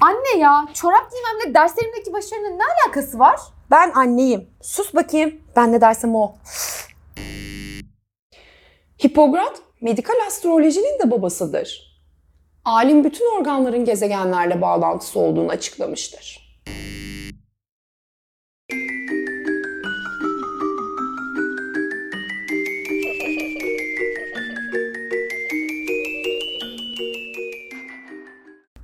Anne ya çorap giymemle derslerimdeki başarının ne alakası var? Ben anneyim. Sus bakayım. Ben ne dersem o. Hipokrat, medikal astrolojinin de babasıdır. Alim bütün organların gezegenlerle bağlantısı olduğunu açıklamıştır.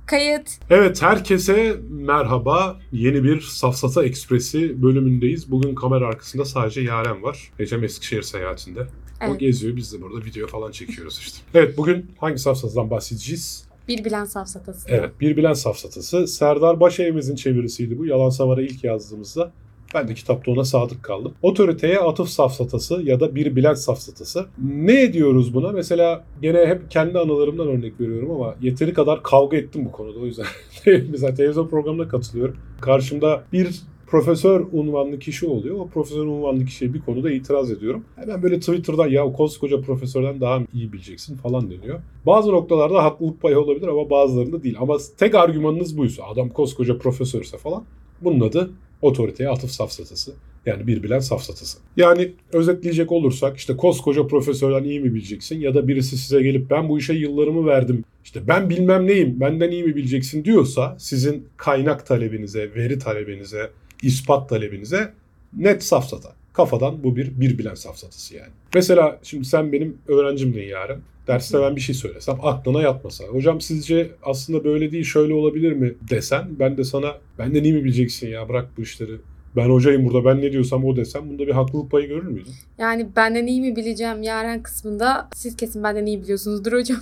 Kayıt. Evet herkese merhaba. Yeni bir Safsata Ekspresi bölümündeyiz. Bugün kamera arkasında sadece Yaren var. Ecem Eskişehir seyahatinde. O Evet. geziyor biz de burada video falan çekiyoruz işte. Evet bugün hangi safsatadan bahsedeceğiz? Bir bilen safsatası. Evet bir bilen safsatası. Serdar Başevimizin çevirisiydi bu. Yalan Savar'a ilk yazdığımızda. Ben de kitapta ona sadık kaldım. Otoriteye atıf safsatası ya da bir bilen safsatası. Ne diyoruz buna? Mesela gene hep kendi anılarımdan örnek veriyorum ama yeteri kadar kavga ettim bu konuda. O yüzden mesela televizyon programına katılıyorum. Karşımda bir profesör unvanlı kişi oluyor. O profesör unvanlı kişiye bir konuda itiraz ediyorum. Hemen böyle Twitter'dan ya o koskoca profesörden daha iyi bileceksin falan deniyor. Bazı noktalarda haklılık payı olabilir ama bazılarında değil. Ama tek argümanınız buysa adam koskoca profesörse falan bunun adı otoriteye atıf safsatası. Yani bir bilen safsatası. Yani özetleyecek olursak işte koskoca profesörden iyi mi bileceksin ya da birisi size gelip ben bu işe yıllarımı verdim işte ben bilmem neyim benden iyi mi bileceksin diyorsa sizin kaynak talebinize, veri talebinize, ispat talebinize net safsata. Kafadan bu bir bir bilen safsatası yani. Mesela şimdi sen benim öğrencimdin yarın. Derste ben bir şey söylesem aklına yatmasa. Hocam sizce aslında böyle değil şöyle olabilir mi desen ben de sana benden iyi mi bileceksin ya bırak bu işleri. Ben hocayım burada ben ne diyorsam o desem bunda bir haklılık payı görür müydün? Yani benden iyi mi bileceğim Yaren kısmında siz kesin benden iyi biliyorsunuzdur hocam.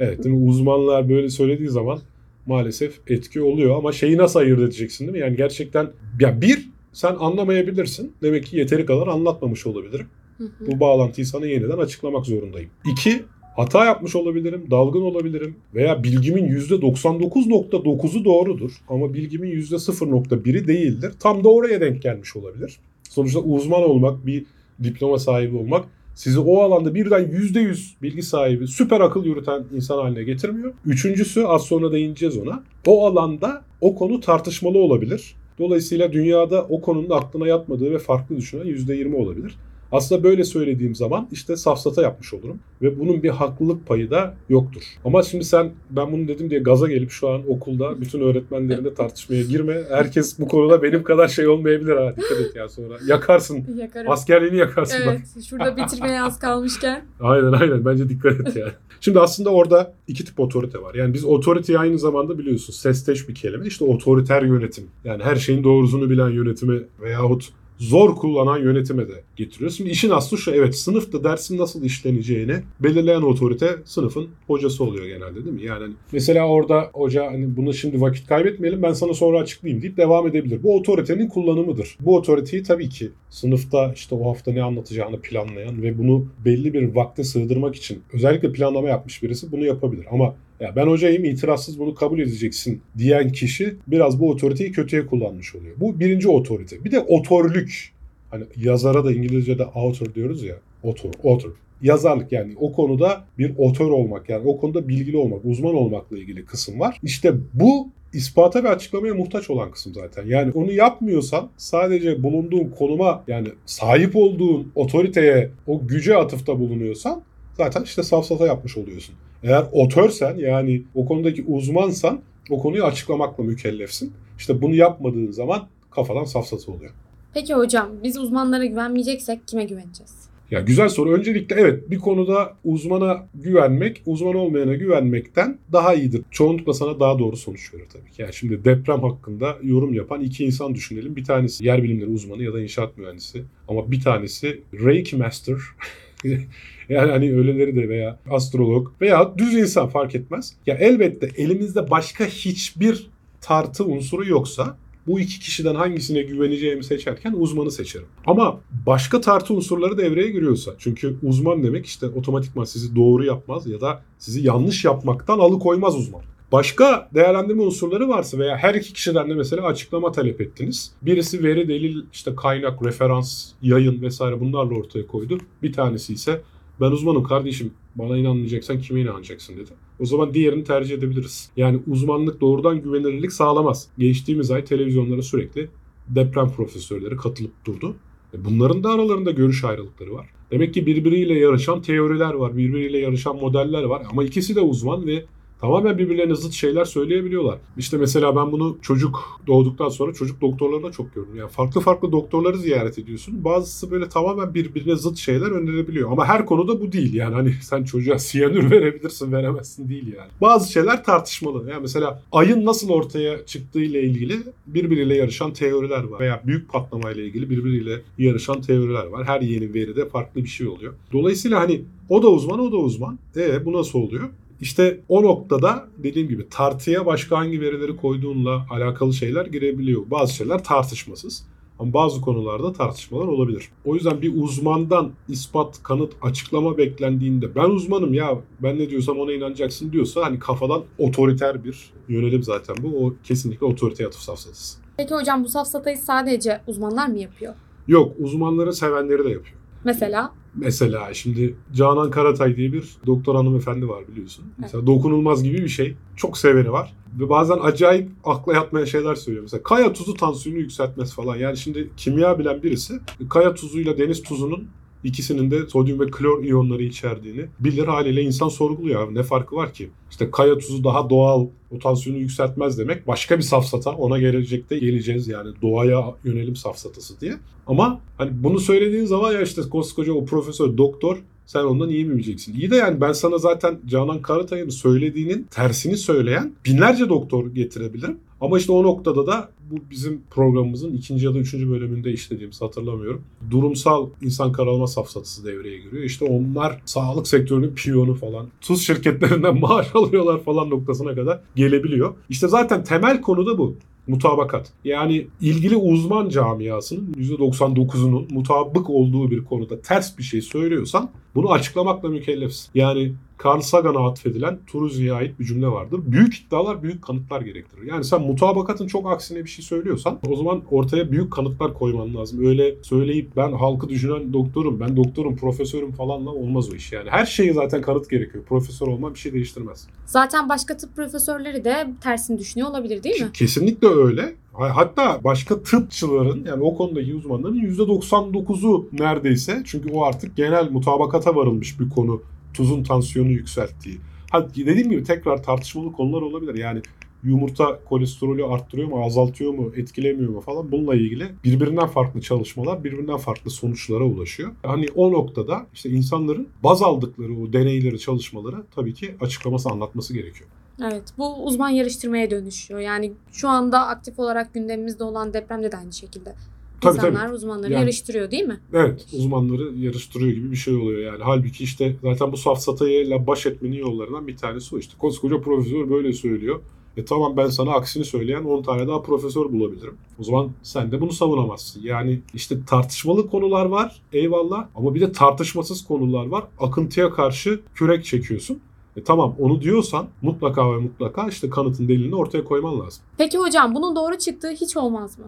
Evet değil mi? Uzmanlar böyle söylediği zaman maalesef etki oluyor ama şeyi nasıl ayırt edeceksin değil mi? Yani gerçekten ya bir sen anlamayabilirsin. Demek ki yeteri kadar anlatmamış olabilirim. Hı hı. Bu bağlantıyı sana yeniden açıklamak zorundayım. İki, hata yapmış olabilirim, dalgın olabilirim veya bilgimin %99.9'u doğrudur ama bilgimin %0.1'i değildir. Tam da oraya denk gelmiş olabilir. Sonuçta uzman olmak, bir diploma sahibi olmak sizi o alanda birden %100 bilgi sahibi, süper akıl yürüten insan haline getirmiyor. Üçüncüsü az sonra değineceğiz ona. O alanda o konu tartışmalı olabilir. Dolayısıyla dünyada o konunun aklına yatmadığı ve farklı düşünen %20 olabilir. Aslında böyle söylediğim zaman işte safsata yapmış olurum. Ve bunun bir haklılık payı da yoktur. Ama şimdi sen ben bunu dedim diye gaza gelip şu an okulda bütün öğretmenlerine tartışmaya girme. Herkes bu konuda benim kadar şey olmayabilir ha. Dikkat et ya sonra. Yakarsın. Yakarım. Askerliğini yakarsın bak. Evet şurada bitirmeye az kalmışken. Aynen aynen bence dikkat et yani. Şimdi aslında orada iki tip otorite var. Yani biz otoriteyi aynı zamanda biliyorsun sesteş bir kelime. İşte otoriter yönetim. Yani her şeyin doğrusunu bilen yönetimi veyahut zor kullanan yönetime de getiriyor. Şimdi işin aslı şu evet sınıfta dersin nasıl işleneceğini belirleyen otorite sınıfın hocası oluyor genelde değil mi? Yani hani mesela orada hoca hani bunu şimdi vakit kaybetmeyelim ben sana sonra açıklayayım deyip devam edebilir. Bu otoritenin kullanımıdır. Bu otoriteyi tabii ki sınıfta işte o hafta ne anlatacağını planlayan ve bunu belli bir vakte sığdırmak için özellikle planlama yapmış birisi bunu yapabilir. Ama ya ben hocayım itirazsız bunu kabul edeceksin diyen kişi biraz bu otoriteyi kötüye kullanmış oluyor. Bu birinci otorite. Bir de otörlük. Hani yazara da İngilizce'de author diyoruz ya. Otor, author. Yazarlık yani o konuda bir otör olmak yani o konuda bilgili olmak, uzman olmakla ilgili kısım var. İşte bu ispata ve açıklamaya muhtaç olan kısım zaten. Yani onu yapmıyorsan sadece bulunduğun konuma yani sahip olduğun otoriteye o güce atıfta bulunuyorsan zaten işte safsata yapmış oluyorsun. Eğer otörsen yani o konudaki uzmansan o konuyu açıklamakla mükellefsin. İşte bunu yapmadığın zaman kafadan safsata oluyor. Peki hocam biz uzmanlara güvenmeyeceksek kime güveneceğiz? Ya güzel soru. Öncelikle evet bir konuda uzmana güvenmek, uzman olmayana güvenmekten daha iyidir. Çoğunlukla sana daha doğru sonuç verir tabii ki. Yani şimdi deprem hakkında yorum yapan iki insan düşünelim. Bir tanesi yer bilimleri uzmanı ya da inşaat mühendisi. Ama bir tanesi Reiki Master. yani hani öyleleri de veya astrolog veya düz insan fark etmez. Ya elbette elimizde başka hiçbir tartı unsuru yoksa bu iki kişiden hangisine güveneceğimi seçerken uzmanı seçerim. Ama başka tartı unsurları devreye giriyorsa çünkü uzman demek işte otomatikman sizi doğru yapmaz ya da sizi yanlış yapmaktan alıkoymaz uzman. Başka değerlendirme unsurları varsa veya her iki kişiden de mesela açıklama talep ettiniz. Birisi veri, delil, işte kaynak, referans, yayın vesaire bunlarla ortaya koydu. Bir tanesi ise ben uzmanım kardeşim bana inanmayacaksan kime inanacaksın dedi. O zaman diğerini tercih edebiliriz. Yani uzmanlık doğrudan güvenilirlik sağlamaz. Geçtiğimiz ay televizyonlara sürekli deprem profesörleri katılıp durdu. E bunların da aralarında görüş ayrılıkları var. Demek ki birbiriyle yarışan teoriler var, birbiriyle yarışan modeller var ama ikisi de uzman ve tamamen birbirlerine zıt şeyler söyleyebiliyorlar. İşte mesela ben bunu çocuk doğduktan sonra çocuk doktorlarına çok gördüm. Yani farklı farklı doktorları ziyaret ediyorsun. Bazısı böyle tamamen birbirine zıt şeyler önerebiliyor. Ama her konuda bu değil. Yani hani sen çocuğa siyanür verebilirsin, veremezsin değil yani. Bazı şeyler tartışmalı. Yani mesela ayın nasıl ortaya çıktığı ile ilgili birbiriyle yarışan teoriler var. Veya büyük patlamayla ilgili birbiriyle yarışan teoriler var. Her yeni veride farklı bir şey oluyor. Dolayısıyla hani o da uzman, o da uzman. E bu nasıl oluyor? İşte o noktada dediğim gibi tartıya başka hangi verileri koyduğunla alakalı şeyler girebiliyor. Bazı şeyler tartışmasız. Ama bazı konularda tartışmalar olabilir. O yüzden bir uzmandan ispat, kanıt, açıklama beklendiğinde ben uzmanım ya ben ne diyorsam ona inanacaksın diyorsa hani kafadan otoriter bir yönelim zaten bu. O kesinlikle otoriteye atıf safsatası. Peki hocam bu safsatayı sadece uzmanlar mı yapıyor? Yok uzmanları sevenleri de yapıyor. Mesela Mesela şimdi Canan Karatay diye bir doktor hanımefendi var biliyorsun. Mesela dokunulmaz gibi bir şey. Çok seveni var. Ve bazen acayip akla yatmayan şeyler söylüyor. Mesela kaya tuzu tansiyonu yükseltmez falan. Yani şimdi kimya bilen birisi kaya tuzuyla deniz tuzunun ikisinin de sodyum ve klor iyonları içerdiğini bilir haliyle insan sorguluyor abi ne farkı var ki? İşte kaya tuzu daha doğal o tansiyonu yükseltmez demek başka bir safsata ona gelecekte geleceğiz yani doğaya yönelim safsatası diye. Ama hani bunu söylediğin zaman ya işte koskoca o profesör doktor sen ondan iyi mi bileceksin? İyi de yani ben sana zaten Canan Karatay'ın söylediğinin tersini söyleyen binlerce doktor getirebilirim. Ama işte o noktada da bu bizim programımızın ikinci ya da üçüncü bölümünde işlediğimizi hatırlamıyorum. Durumsal insan karalama safsatası devreye giriyor. İşte onlar sağlık sektörünün piyonu falan. Tuz şirketlerinden maaş alıyorlar falan noktasına kadar gelebiliyor. İşte zaten temel konu da bu mutabakat. Yani ilgili uzman camiasının %99'unun mutabık olduğu bir konuda ters bir şey söylüyorsan bunu açıklamakla mükellefsin. Yani Carl Sagan'a atfedilen Turuzi'ye ait bir cümle vardır. Büyük iddialar büyük kanıtlar gerektirir. Yani sen mutabakatın çok aksine bir şey söylüyorsan o zaman ortaya büyük kanıtlar koyman lazım. Öyle söyleyip ben halkı düşünen doktorum, ben doktorum, profesörüm falanla olmaz o iş. Yani her şeyi zaten kanıt gerekiyor. Profesör olman bir şey değiştirmez. zaten başka tıp profesörleri de tersini düşünüyor olabilir değil mi? Kesinlikle öyle. Hatta başka tıpçıların yani o konudaki uzmanların %99'u neredeyse çünkü o artık genel mutabakata varılmış bir konu tuzun tansiyonu yükselttiği. Ha, dediğim gibi tekrar tartışmalı konular olabilir. Yani yumurta kolesterolü arttırıyor mu, azaltıyor mu, etkilemiyor mu falan bununla ilgili birbirinden farklı çalışmalar birbirinden farklı sonuçlara ulaşıyor. Hani o noktada işte insanların baz aldıkları o deneyleri, çalışmaları tabii ki açıklaması, anlatması gerekiyor. Evet bu uzman yarıştırmaya dönüşüyor. Yani şu anda aktif olarak gündemimizde olan depremde de aynı şekilde. Tabii, İnsanlar tabii. uzmanları Yani- yarıştırıyor değil mi? Evet, uzmanları yarıştırıyor gibi bir şey oluyor yani. Halbuki işte zaten bu safsatayla baş etmenin yollarından bir tanesi o işte. Koskoca profesör böyle söylüyor. E tamam ben sana aksini söyleyen 10 tane daha profesör bulabilirim. O zaman sen de bunu savunamazsın. Yani işte tartışmalı konular var eyvallah ama bir de tartışmasız konular var. Akıntıya karşı kürek çekiyorsun. E tamam onu diyorsan mutlaka ve mutlaka işte kanıtın delilini ortaya koyman lazım. Peki hocam bunun doğru çıktığı hiç olmaz mı?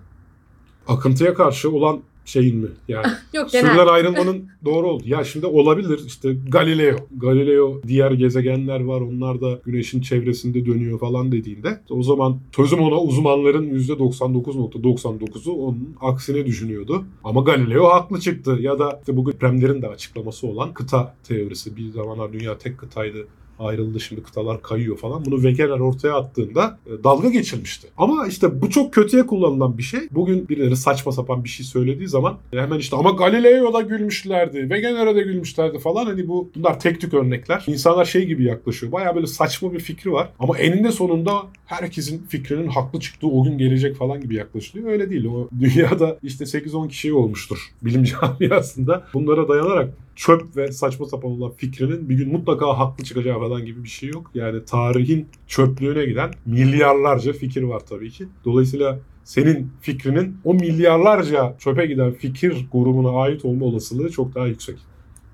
Akıntıya karşı olan şeyin mi? Yani Yok genel. Sürüden ayrılmanın doğru oldu. Ya şimdi olabilir işte Galileo. Galileo diğer gezegenler var onlar da güneşin çevresinde dönüyor falan dediğinde o zaman sözüm ona uzmanların %99.99'u onun aksine düşünüyordu. Ama Galileo haklı çıktı. Ya da işte bugün depremlerin de açıklaması olan kıta teorisi. Bir zamanlar dünya tek kıtaydı ayrıldı şimdi kıtalar kayıyor falan. Bunu Wegener ortaya attığında e, dalga geçilmişti. Ama işte bu çok kötüye kullanılan bir şey. Bugün birileri saçma sapan bir şey söylediği zaman e, hemen işte ama Galileo'da gülmüşlerdi, Wegener'e de gülmüşlerdi falan. Hani bu bunlar tek tük örnekler. İnsanlar şey gibi yaklaşıyor. Baya böyle saçma bir fikri var. Ama eninde sonunda herkesin fikrinin haklı çıktığı o gün gelecek falan gibi yaklaşılıyor. Öyle değil. O dünyada işte 8-10 kişi olmuştur bilim camiasında. Bunlara dayanarak çöp ve saçma sapan olan fikrinin bir gün mutlaka haklı çıkacağı falan gibi bir şey yok. Yani tarihin çöplüğüne giden milyarlarca fikir var tabii ki. Dolayısıyla senin fikrinin o milyarlarca çöpe giden fikir grubuna ait olma olasılığı çok daha yüksek.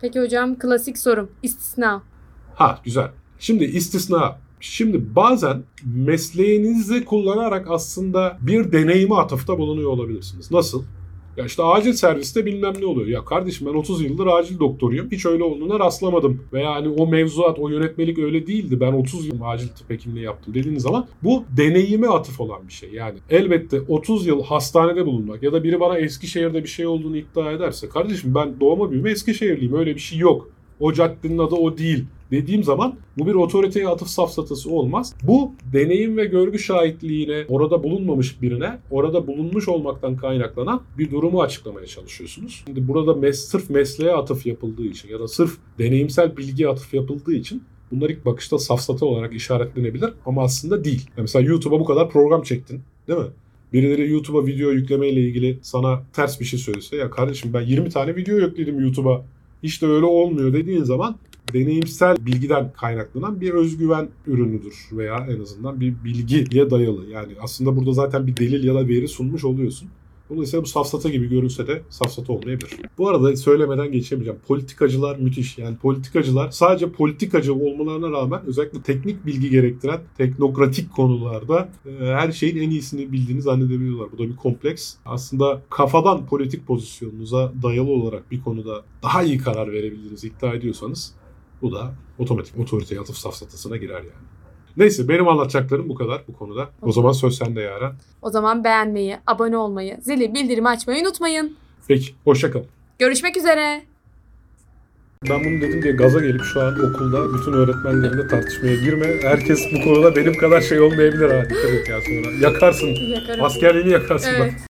Peki hocam klasik sorum. istisna. Ha güzel. Şimdi istisna. Şimdi bazen mesleğinizi kullanarak aslında bir deneyime atıfta bulunuyor olabilirsiniz. Nasıl? Ya işte acil serviste bilmem ne oluyor. Ya kardeşim ben 30 yıldır acil doktoruyum. Hiç öyle olduğuna rastlamadım. Veya hani o mevzuat, o yönetmelik öyle değildi. Ben 30 yıl acil tıp hekimliği yaptım dediğiniz zaman bu deneyime atıf olan bir şey. Yani elbette 30 yıl hastanede bulunmak ya da biri bana Eskişehir'de bir şey olduğunu iddia ederse kardeşim ben doğma büyüme Eskişehirliyim. Öyle bir şey yok. O caddenin adı o değil dediğim zaman bu bir otoriteye atıf safsatası olmaz. Bu deneyim ve görgü şahitliğine orada bulunmamış birine orada bulunmuş olmaktan kaynaklanan bir durumu açıklamaya çalışıyorsunuz. Şimdi burada mes sırf mesleğe atıf yapıldığı için ya da sırf deneyimsel bilgiye atıf yapıldığı için bunlar ilk bakışta safsata olarak işaretlenebilir ama aslında değil. Ya mesela YouTube'a bu kadar program çektin değil mi? Birileri YouTube'a video yüklemeyle ilgili sana ters bir şey söylese ya kardeşim ben 20 tane video yükledim YouTube'a işte öyle olmuyor dediğin zaman deneyimsel bilgiden kaynaklanan bir özgüven ürünüdür veya en azından bir bilgiye dayalı. Yani aslında burada zaten bir delil ya da veri sunmuş oluyorsun. Dolayısıyla bu safsata gibi görünse de safsata olmayabilir. Bu arada söylemeden geçemeyeceğim. Politikacılar müthiş. Yani politikacılar sadece politikacı olmalarına rağmen özellikle teknik bilgi gerektiren teknokratik konularda e, her şeyin en iyisini bildiğini zannedebiliyorlar. Bu da bir kompleks. Aslında kafadan politik pozisyonunuza dayalı olarak bir konuda daha iyi karar verebildiğinizi iddia ediyorsanız bu da otomatik otoriteye atıf safsatasına girer yani. Neyse benim anlatacaklarım bu kadar bu konuda. O zaman söz sende Yaren. O zaman beğenmeyi, abone olmayı, zili bildirimi açmayı unutmayın. Peki hoşçakalın. Görüşmek üzere. Ben bunu dedim diye gaza gelip şu an okulda bütün öğretmenlerimle tartışmaya girme. Herkes bu konuda benim kadar şey olmayabilir ha. Dikkat et ya sonra. Yakarsın. Yakarım. Askerliğini yakarsın bak. Evet.